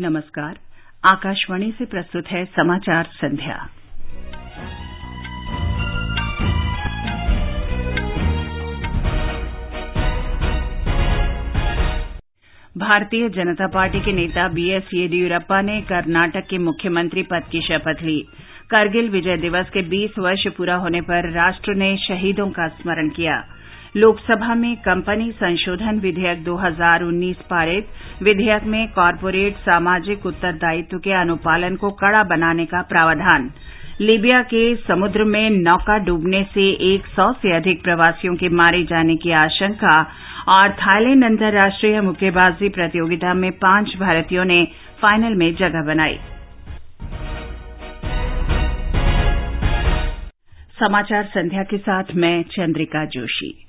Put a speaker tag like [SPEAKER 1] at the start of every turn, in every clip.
[SPEAKER 1] नमस्कार, आकाशवाणी से प्रस्तुत है समाचार संध्या। भारतीय जनता पार्टी के नेता बीएस येदियुरप्पा ने कर्नाटक के मुख्यमंत्री पद की शपथ ली। करगिल विजय दिवस के 20 वर्ष पूरा होने पर राष्ट्र ने शहीदों का स्मरण किया। लोकसभा में कंपनी संशोधन विधेयक 2019 पारित विधेयक में कॉरपोरेट सामाजिक उत्तरदायित्व के अनुपालन को कड़ा बनाने का प्रावधान। लीबिया के समुद्र में नौका डूबने से एक सौ से अधिक प्रवासियों के मारे जाने की आशंका और थाईलैंड अंतर्राष्ट्रीय मुक्केबाजी प्रतियोगिता में पाँच भारतीयों ने फाइनल में जगह बनाई। समाचार संध्या के साथ मैं चंद्रिका जोशी।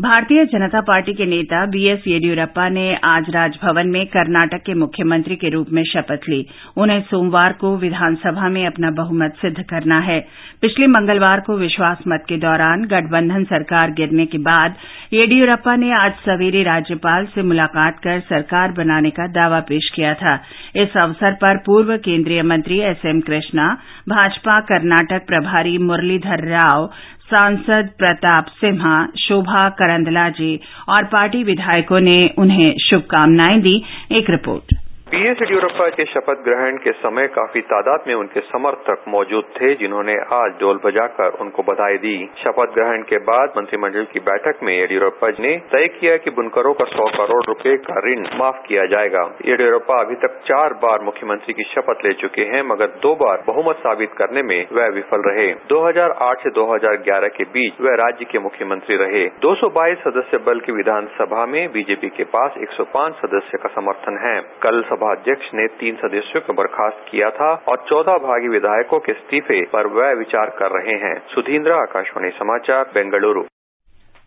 [SPEAKER 1] भारतीय जनता पार्टी के नेता बीएस येदियुरप्पा ने आज राजभवन में कर्नाटक के मुख्यमंत्री के रूप में शपथ ली। उन्हें सोमवार को विधानसभा में अपना बहुमत सिद्ध करना है। पिछले मंगलवार को विश्वास मत के दौरान गठबंधन सरकार गिरने के बाद येदियुरप्पा ने आज सवेरे राज्यपाल से मुलाकात कर सरकार बनाने का दावा पेश किया था। इस अवसर पर पूर्व केंद्रीय मंत्री एसएम कृष्णा, भाजपा कर्नाटक प्रभारी मुरलीधर राव सांसद प्रताप सिम्हा शोभा करंदलाजे और पार्टी विधायकों ने उन्हें शुभकामनाएँ दी। एक रिपोर्ट।
[SPEAKER 2] बीएस येदियुरप्पा के शपथ ग्रहण के समय काफ़ी तादाद में उनके समर्थक मौजूद थे, जिन्होंने आज ढोल बजाकर उनको बधाई दी। शपथ ग्रहण के बाद मंत्रिमंडल की बैठक में येदियुरप्पा ने तय किया कि बुनकरों का सौ करोड़ रुपए का ऋण माफ़ किया जाएगा। येदियुरप्पा अभी तक चार बार मुख्यमंत्री की शपथ ले चुके हैं, मगर दो बार बहुमत साबित करने में वह विफल रहे। 2008 से 2011 के बीच वह राज्य के मुख्यमंत्री रहे। 222 सदस्य बल की विधानसभा में बीजेपी के पास 105 सदस्य का समर्थन है। कल सभाध्यक्ष ने तीन सदस्यों को बर्खास्त किया था और चौदह भागी विधायकों के इस्तीफे पर वह विचार कर रहे हैं। सुधींद्र, आकाशवाणी समाचार, बेंगलुरु।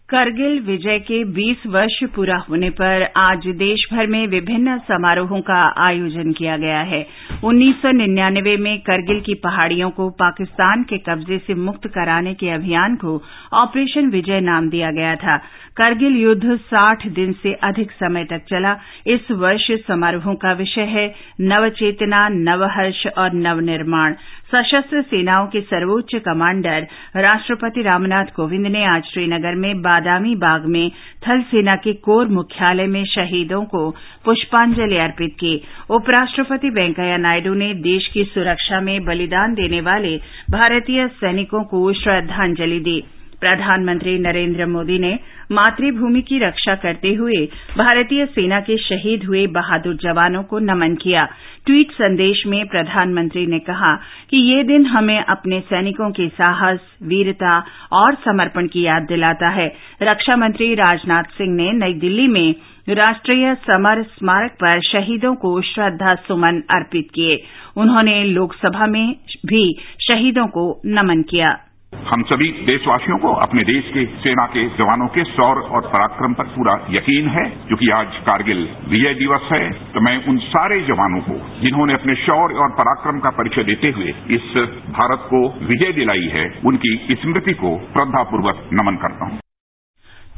[SPEAKER 1] करगिल विजय के 20 वर्ष पूरा होने पर आज देश भर में विभिन्न समारोहों का आयोजन किया गया है। 1999 में करगिल की पहाड़ियों को पाकिस्तान के कब्जे से मुक्त कराने के अभियान को ऑपरेशन विजय नाम दिया गया था। करगिल युद्ध 60 दिन से अधिक समय तक चला। इस वर्ष समारोहों का विषय है नवचेतना, नवहर्ष और नवनिर्माण। सशस्त्र सेनाओं के सर्वोच्च कमांडर राष्ट्रपति रामनाथ कोविंद ने आज श्रीनगर में बादामी बाग में थल सेना के कोर मुख्यालय में शहीदों को पुष्पांजलि अर्पित की। उपराष्ट्रपति वेंकैया नायडू ने देश की सुरक्षा में बलिदान देने वाले भारतीय सैनिकों को श्रद्धांजलि दी। प्रधानमंत्री नरेंद्र मोदी ने मातृभूमि की रक्षा करते हुए भारतीय सेना के शहीद हुए बहादुर जवानों को नमन किया। ट्वीट संदेश में प्रधानमंत्री ने कहा कि ये दिन हमें अपने सैनिकों के साहस, वीरता और समर्पण की याद दिलाता है। रक्षा मंत्री राजनाथ सिंह ने नई दिल्ली में राष्ट्रीय समर स्मारक पर शहीदों को श्रद्धा सुमन अर्पित किए। उन्होंने लोकसभा में भी शहीदों को नमन किया।
[SPEAKER 3] हम सभी देशवासियों को अपने देश के सेना के जवानों के शौर्य और पराक्रम पर पूरा यकीन है। क्योंकि आज कारगिल विजय दिवस है तो मैं उन सारे जवानों को, जिन्होंने अपने शौर्य और पराक्रम का परिचय देते हुए इस भारत को विजय दिलाई है, उनकी स्मृति को श्रद्धापूर्वक नमन करता हूँ।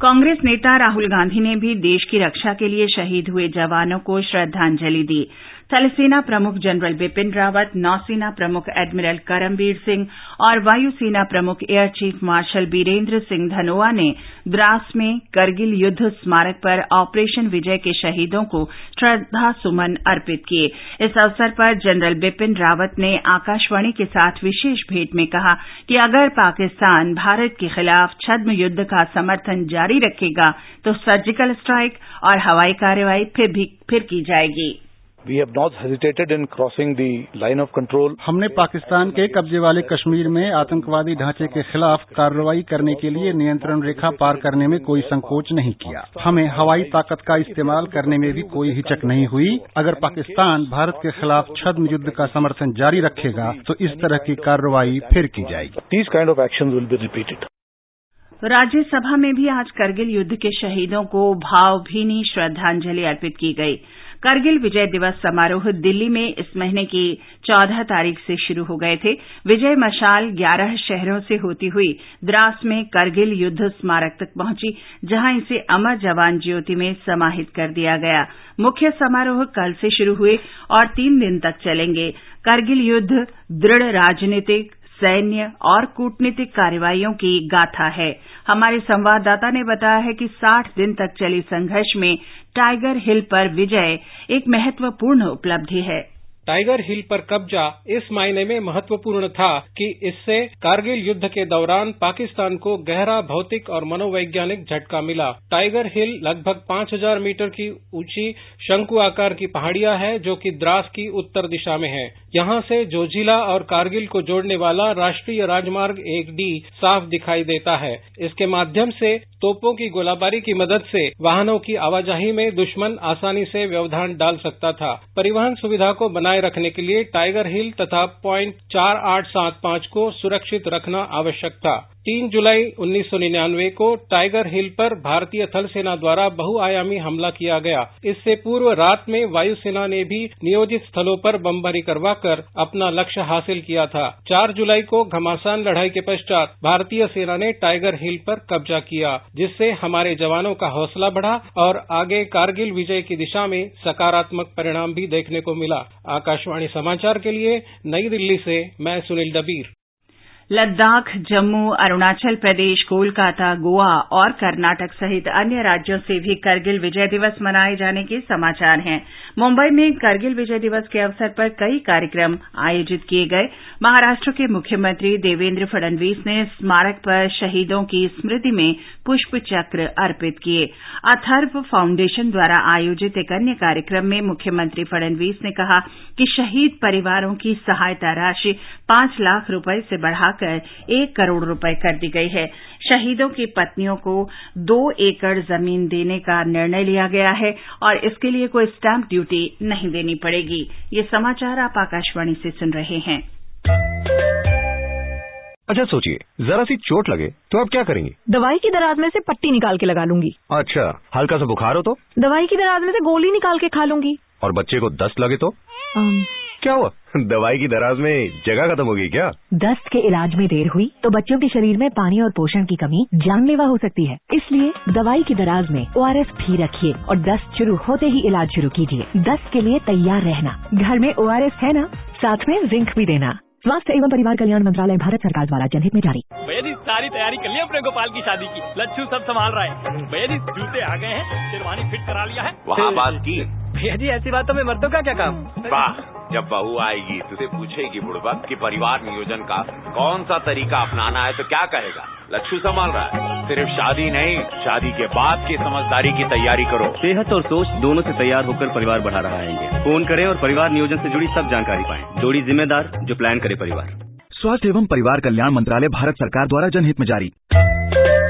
[SPEAKER 1] कांग्रेस नेता राहुल गांधी ने भी देश की रक्षा के लिए शहीद हुए जवानों को श्रद्धांजलि दी। थलसेना प्रमुख जनरल बिपिन रावत, नौसेना प्रमुख एडमिरल करमबीर सिंह और वायुसेना प्रमुख air chief marshal Birender Singh Dhanoa ने द्रास में करगिल युद्ध स्मारक पर ऑपरेशन विजय के शहीदों को श्रद्धा सुमन अर्पित किए। इस अवसर पर जनरल बिपिन रावत ने आकाशवाणी के साथ विशेष भेंट में कहा कि अगर पाकिस्तान भारत के खिलाफ छद्म युद्ध का समर्थन जारी रखेगा तो सर्जिकल स्ट्राइक और हवाई कार्रवाई फिर की जाएगी।
[SPEAKER 4] We have not hesitated in crossing the line of control.
[SPEAKER 5] हमने पाकिस्तान के कब्जे वाले कश्मीर में आतंकवादी ढांचे के खिलाफ कार्रवाई करने के लिए नियंत्रण रेखा पार करने में कोई संकोच नहीं किया हमें हवाई ताकत का इस्तेमाल करने में भी कोई हिचक नहीं हुई अगर पाकिस्तान भारत के खिलाफ छद्म युद्ध का समर्थन जारी रखेगा तो इस तरह की कार्रवाई फिर की जाएगी
[SPEAKER 4] These kind of actions will be repeated.
[SPEAKER 1] Rajya Sabha में भी आज करगिल युद्ध के शहीदों को भावभीनी श्रद्धांजलि अर्पित की गई करगिल विजय दिवस समारोह दिल्ली में इस महीने की चौदह तारीख से शुरू हो गए थे। विजय मशाल ग्यारह शहरों से होती हुई द्रास में करगिल युद्ध स्मारक तक पहुँची, जहाँ इसे अमर जवान ज्योति में समाहित कर दिया गया। मुख्य समारोह कल से शुरू हुए और तीन दिन तक चलेंगे। करगिल युद्ध दृढ़ राजनीतिक, सैन्य और कूटनीतिक कार्रवाइयों की गाथा है। हमारे संवाददाता ने बताया है कि साठ दिन तक चली संघर्ष में टाइगर हिल पर विजय एक महत्वपूर्ण उपलब्धि है।
[SPEAKER 6] टाइगर हिल पर कब्जा इस मायने में महत्वपूर्ण था कि इससे कारगिल युद्ध के दौरान पाकिस्तान को गहरा भौतिक और मनोवैज्ञानिक झटका मिला। टाइगर हिल लगभग 5000 मीटर की ऊँची शंकु आकार की पहाड़ियाँ है जो कि द्रास की उत्तर दिशा में है। यहाँ से जोजिला और कारगिल को जोड़ने वाला राष्ट्रीय राजमार्ग एक डी साफ़ दिखाई देता है। इसके माध्यम से तोपों की गोलाबारी की मदद से वाहनों की आवाजाही में दुश्मन आसानी से व्यवधान डाल सकता था। परिवहन सुविधा को बनाए रखने के लिए टाइगर हिल तथा प्वाइंट चार आठ सात पाँच को सुरक्षित रखना आवश्यक था। तीन जुलाई 1999 को टाइगर हिल पर भारतीय थल सेना द्वारा बहुआयामी हमला किया गया। इससे पूर्व रात में वायुसेना ने भी नियोजित स्थलों पर बमबारी करवाकर अपना लक्ष्य हासिल किया था। चार जुलाई को घमासान लड़ाई के पश्चात भारतीय सेना ने टाइगर हिल पर कब्जा किया, जिससे हमारे जवानों का हौसला बढ़ा और आगे कारगिल विजय की दिशा में सकारात्मक परिणाम भी देखने को मिला। आकाशवाणी समाचार के लिए नई दिल्ली से मैं सुनील डबीर
[SPEAKER 1] लद्दाख, जम्मू, अरुणाचल प्रदेश, कोलकाता, गोवा और कर्नाटक सहित अन्य राज्यों से भी करगिल विजय दिवस मनाए जाने के समाचार हैं। मुंबई में करगिल विजय दिवस के अवसर पर कई कार्यक्रम आयोजित किए गए। महाराष्ट्र के मुख्यमंत्री देवेंद्र फडणवीस ने स्मारक पर शहीदों की स्मृति में पुष्प चक्र अर्पित किए। अथर्व फाउंडेशन द्वारा आयोजित एक अन्य कार्यक्रम में मुख्यमंत्री फडणवीस ने कहा कि शहीद परिवारों की सहायता राशि पाँच लाख रुपए से बढ़ाकर एक करोड़ रुपए कर दी गई है। शहीदों की पत्नियों को दो एकड़ ज़मीन देने का निर्णय लिया गया है और इसके लिए कोई स्टैंप ड्यूटी नहीं देनी पड़ेगी। ये समाचार आप आकाशवाणी से सुन रहे हैं।
[SPEAKER 7] अच्छा सोचिए जरा सी चोट लगे तो आप क्या करेंगी?
[SPEAKER 8] दवाई की दराज में से पट्टी निकाल के लगा लूँगी।
[SPEAKER 7] अच्छा हल्का सा बुखार हो तो?
[SPEAKER 8] दवाई की दराज में से गोली निकाल के खा लूँगी।
[SPEAKER 7] और बच्चे को दस्त लगे तो? क्या हुआ? दवाई की दराज में जगह खत्म हो गई क्या?
[SPEAKER 9] दस्त के इलाज में देर हुई तो बच्चों के शरीर में पानी और पोषण की कमी जानलेवा हो सकती है। इसलिए दवाई की दराज में ओ आर एस भी रखिए और दस्त शुरू होते ही इलाज शुरू कीजिए। दस्त के लिए तैयार रहना। घर में ओ आर एस है ना? साथ में जिंक भी देना। स्वास्थ्य एवं परिवार कल्याण मंत्रालय भारत सरकार द्वारा जनहित में जारी।
[SPEAKER 10] भैया जी सारी तैयारी कर ली अपने गोपाल की शादी की। लच्छू सब संभाल रहा है। भैया जी जूते आ गए हैं। शेरवानी फिट करा लिया है।
[SPEAKER 11] वहाँ बात की।
[SPEAKER 10] भैया जी ऐसी बातों में मर्दों का क्या काम?
[SPEAKER 11] वाह। जब बहू आएगी तुझे पूछेगी बुड़बक कि परिवार नियोजन का कौन सा तरीका अपनाना है तो क्या कहेगा? लच्छू संभाल रहा है। सिर्फ़ शादी नहीं शादी के बाद की समझदारी की तैयारी करो।
[SPEAKER 12] सेहत और सोच दोनों से तैयार होकर परिवार बढ़ा रहा है। फ़ोन करें और परिवार नियोजन से जुड़ी सब जानकारी पाएँ। जोड़ी जिम्मेदार जो प्लान करे परिवार।
[SPEAKER 13] स्वास्थ्य एवं परिवार कल्याण मंत्रालय भारत सरकार द्वारा जनहित में जारी।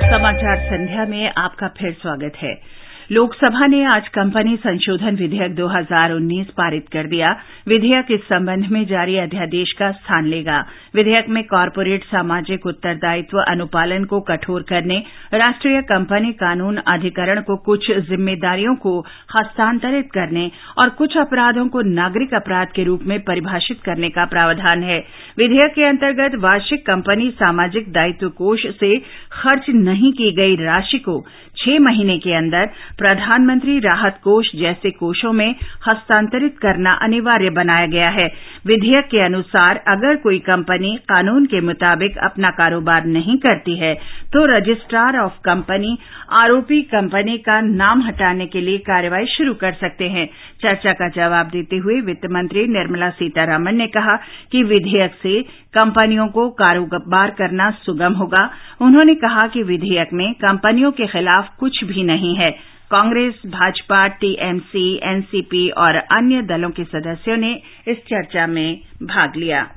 [SPEAKER 1] समाचार संध्या में आपका फिर स्वागत है। लोकसभा ने आज कंपनी संशोधन विधेयक 2019 पारित कर दिया। विधेयक इस संबंध में जारी अध्यादेश का स्थान लेगा। विधेयक में कॉरपोरेट सामाजिक उत्तरदायित्व अनुपालन को कठोर करने, राष्ट्रीय कंपनी कानून अधिकरण को कुछ जिम्मेदारियों को हस्तांतरित करने और कुछ अपराधों को नागरिक अपराध के रूप में परिभाषित करने का प्रावधान है। विधेयक के अंतर्गत वार्षिक कंपनी सामाजिक दायित्व कोष से खर्च नहीं की गई राशि को छह महीने के अंदर प्रधानमंत्री राहत कोष जैसे कोषों में हस्तांतरित करना अनिवार्य बनाया गया है। विधेयक के अनुसार अगर कोई कंपनी कानून के मुताबिक अपना कारोबार नहीं करती है तो रजिस्ट्रार ऑफ़ कंपनी, आरोपी कंपनी का नाम हटाने के लिए कार्रवाई शुरू कर सकते हैं। चर्चा का जवाब देते हुए वित्त मंत्री निर्मला सीतारामन ने कहा कि विधेयक से कंपनियों को कारोबार करना सुगम होगा। उन्होंने कहा कि विधेयक में कंपनियों के खिलाफ कुछ भी नहीं है। कांग्रेस, भाजपा, टीएमसी, एनसीपी और अन्य दलों के सदस्यों ने इस चर्चा में भाग लिया।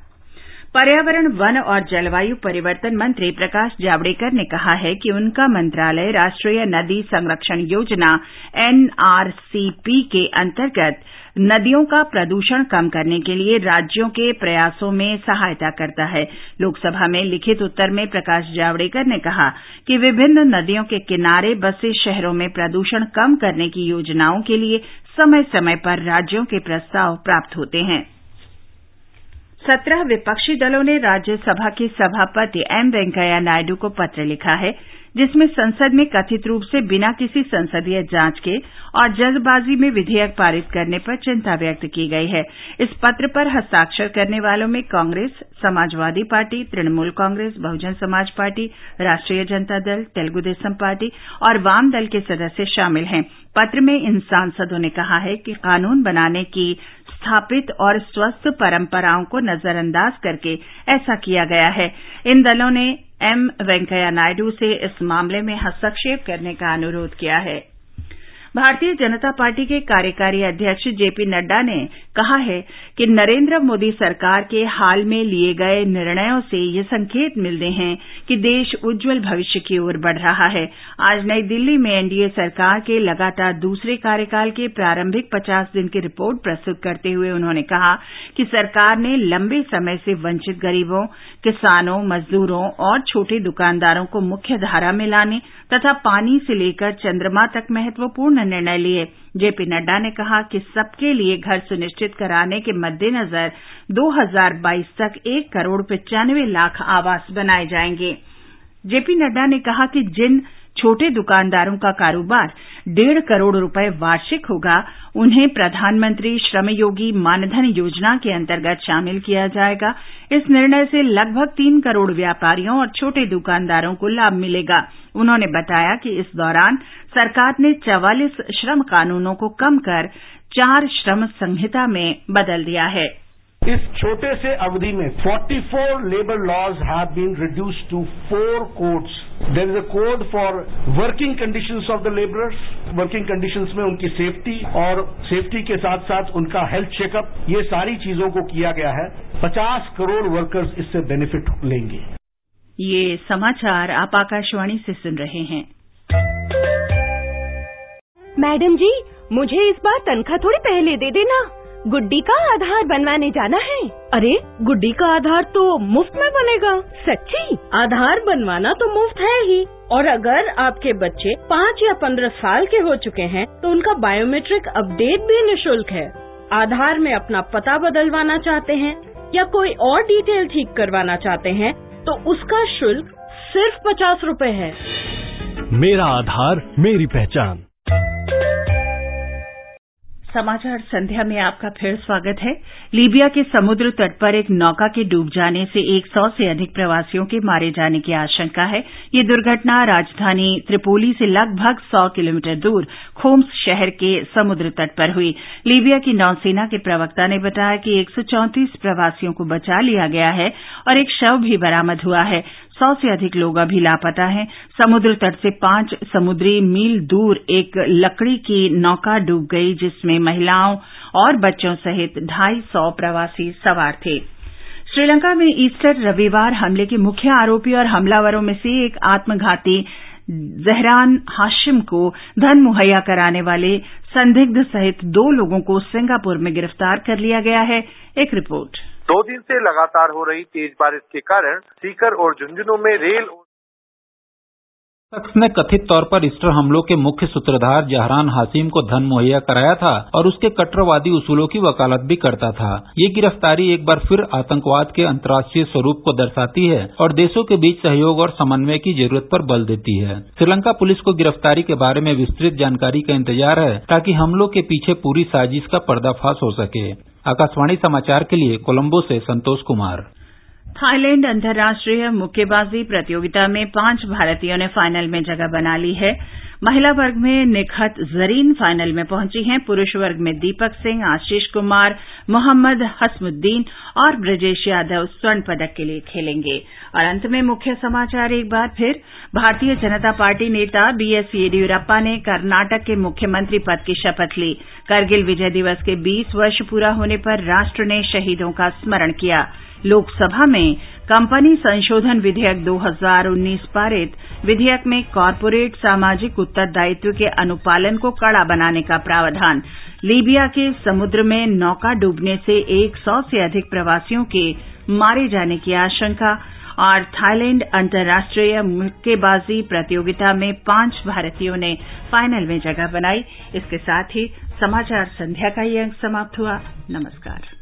[SPEAKER 1] पर्यावरण, वन और जलवायु परिवर्तन मंत्री प्रकाश जावड़ेकर ने कहा है कि उनका मंत्रालय राष्ट्रीय नदी संरक्षण योजना एनआरसीपी के अंतर्गत नदियों का प्रदूषण कम करने के लिए राज्यों के प्रयासों में सहायता करता है। लोकसभा में लिखित उत्तर में प्रकाश जावड़ेकर ने कहा कि विभिन्न नदियों के किनारे बसे शहरों में प्रदूषण कम करने की योजनाओं के लिए समय समय पर राज्यों के प्रस्ताव प्राप्त होते हैं। सत्रह विपक्षी दलों ने राज्यसभा के सभापति एम वेंकैया नायडू को पत्र लिखा है। जिसमें संसद में कथित रूप से बिना किसी संसदीय जाँच के और जल्दबाजी में विधेयक पारित करने पर चिंता व्यक्त की गई है। इस पत्र पर हस्ताक्षर करने वालों में कांग्रेस, समाजवादी पार्टी, तृणमूल कांग्रेस, बहुजन समाज पार्टी, राष्ट्रीय जनता दल, तेलुगु देसम पार्टी और वाम दल के सदस्य शामिल हैं। पत्र में इन सांसदों ने कहा है कि कानून बनाने की स्थापित और स्वस्थ परंपराओं को नजरअंदाज करके ऐसा किया गया है। इन दलों ने एम वेंकैया नायडू से इस मामले में हस्तक्षेप करने का अनुरोध किया है। भारतीय जनता पार्टी के कार्यकारी अध्यक्ष जेपी नड्डा ने कहा है कि नरेंद्र मोदी सरकार के हाल में लिए गए निर्णयों से ये संकेत मिलते हैं कि देश उज्जवल भविष्य की ओर बढ़ रहा है। आज नई दिल्ली में एनडीए सरकार के लगातार दूसरे कार्यकाल के प्रारंभिक पचास दिन की रिपोर्ट प्रस्तुत करते हुए उन्होंने कहा कि सरकार ने लंबे समय से वंचित गरीबों, किसानों, मजदूरों और छोटे दुकानदारों को मुख्य धारा में लाने तथा पानी से लेकर चंद्रमा तक महत्वपूर्ण निर्णय लिए। जेपी नड्डा ने कहा कि सबके लिए घर सुनिश्चित कराने के मद्देनजर 2022 तक एक करोड़ पिचानवे लाख आवास बनाए जाएँगे। जेपी नड्डा ने कहा कि जिन छोटे दुकानदारों का कारोबार डेढ़ करोड़ रुपए वार्षिक होगा, उन्हें प्रधानमंत्री श्रमयोगी मानधन योजना के अंतर्गत शामिल किया जाएगा। इस निर्णय से लगभग तीन करोड़ व्यापारियों और छोटे दुकानदारों को लाभ मिलेगा। उन्होंने बताया कि इस दौरान सरकार ने चवालीस श्रम कानूनों को कम कर चार श्रम संहिता में बदल दिया है।
[SPEAKER 14] इस छोटे से अवधि में 44 labour laws have been reduced to four codes there is a code for working conditions of the labourers working conditions में उनकी सेफ्टी और सेफ्टी के साथ साथ उनका हेल्थ चेकअप ये सारी चीज़ों को किया गया है। 50 करोड़ वर्कर्स इससे बेनिफिट लेंगे।
[SPEAKER 1] ये समाचार आप आकाशवाणी से सुन रहे हैं।
[SPEAKER 15] मैडम जी मुझे इस बार तनख्वाह थोड़ी पहले दे देना। गुड्डी का आधार बनवाने जाना है।
[SPEAKER 8] अरे गुड्डी का आधार तो मुफ़्त में बनेगा।
[SPEAKER 15] सच्ची? आधार बनवाना तो मुफ़्त है ही।
[SPEAKER 8] और अगर आपके बच्चे पाँच या पंद्रह साल के हो चुके हैं तो उनका बायोमेट्रिक अपडेट भी निशुल्क है। आधार में अपना पता बदलवाना चाहते हैं या कोई और डिटेल ठीक करवाना चाहते हैं तो उसका शुल्क सिर्फ़ पचास रूपए है।
[SPEAKER 16] मेरा आधार मेरी पहचान।
[SPEAKER 1] समाचार संध्या में आपका फिर स्वागत है। लीबिया के समुद्र तट पर एक नौका के डूब जाने से एक सौ से अधिक प्रवासियों के मारे जाने की आशंका है। ये दुर्घटना राजधानी त्रिपोली से लगभग सौ किलोमीटर दूर खोम्स शहर के समुद्र तट पर हुई। लीबिया की नौसेना के प्रवक्ता ने बताया कि एक सौ चौंतीस प्रवासियों को बचा लिया गया है और एक शव भी बरामद हुआ है। सौ से अधिक लोग अभी लापता हैं। समुद्र तट से पाँच समुद्री मील दूर एक लकड़ी की नौका डूब गई, जिसमें महिलाओं और बच्चों सहित ढाई सौ प्रवासी सवार थे। श्रीलंका में ईस्टर रविवार हमले के मुख्य आरोपी और हमलावरों में से एक आत्मघाती जहरान हाशिम को धन मुहैया कराने वाले संदिग्ध सहित दो लोगों को सिंगापुर में गिरफ़्तार कर लिया गया है। एक रिपोर्ट।
[SPEAKER 17] दो दिन से लगातार हो रही तेज बारिश के कारण सीकर और झुंझुनू में रेल
[SPEAKER 18] शख्स ने कथित तौर पर ईस्टर हमलों के मुख्य सूत्रधार जहरान हाशिम को धन मुहैया कराया था और उसके कट्टरवादी उसूलों की वकालत भी करता था। ये गिरफ्तारी एक बार फिर आतंकवाद के अंतर्राष्ट्रीय स्वरूप को दर्शाती है और देशों के बीच सहयोग और समन्वय की ज़रूरत पर बल देती है। श्रीलंका पुलिस को गिरफ्तारी के बारे में विस्तृत जानकारी का इंतज़ार है ताकि हमलों के पीछे पूरी साजिश का पर्दाफाश हो सके। आकाशवाणी समाचार के लिए कोलंबो से संतोष कुमार।
[SPEAKER 1] थाईलैंड अंतर्राष्ट्रीय मुक्केबाजी प्रतियोगिता में पाँच भारतीयों ने फाइनल में जगह बना ली है। महिला वर्ग में निखत जरीन फाइनल में पहुँची हैं। पुरुष वर्ग में दीपक सिंह, आशीष कुमार, मोहम्मद हसमुद्दीन और ब्रजेश यादव स्वर्ण पदक के लिए खेलेंगे। और अंत में मुख्य समाचार एक बार फिर। भारतीय जनता पार्टी नेता बीएस येदियुरप्पा ने कर्नाटक के मुख्यमंत्री पद की शपथ ली। करगिल विजय दिवस के 20 वर्ष पूरा होने पर राष्ट्र ने शहीदों का स्मरण किया। लोकसभा में कंपनी संशोधन विधेयक 2019 पारित विधेयक में कॉरपोरेट सामाजिक उत्तरदायित्व के अनुपालन को कड़ा बनाने का प्रावधान। लीबिया के समुद्र में नौका डूबने से एक सौ से अधिक प्रवासियों के मारे जाने की आशंका और थाईलैंड अंतर्राष्ट्रीय मुक्केबाजी प्रतियोगिता में पाँच भारतीयों ने फाइनल में जगह बनाई। इसके साथ ही समाचार संध्या का ये अंक समाप्त हुआ। नमस्कार।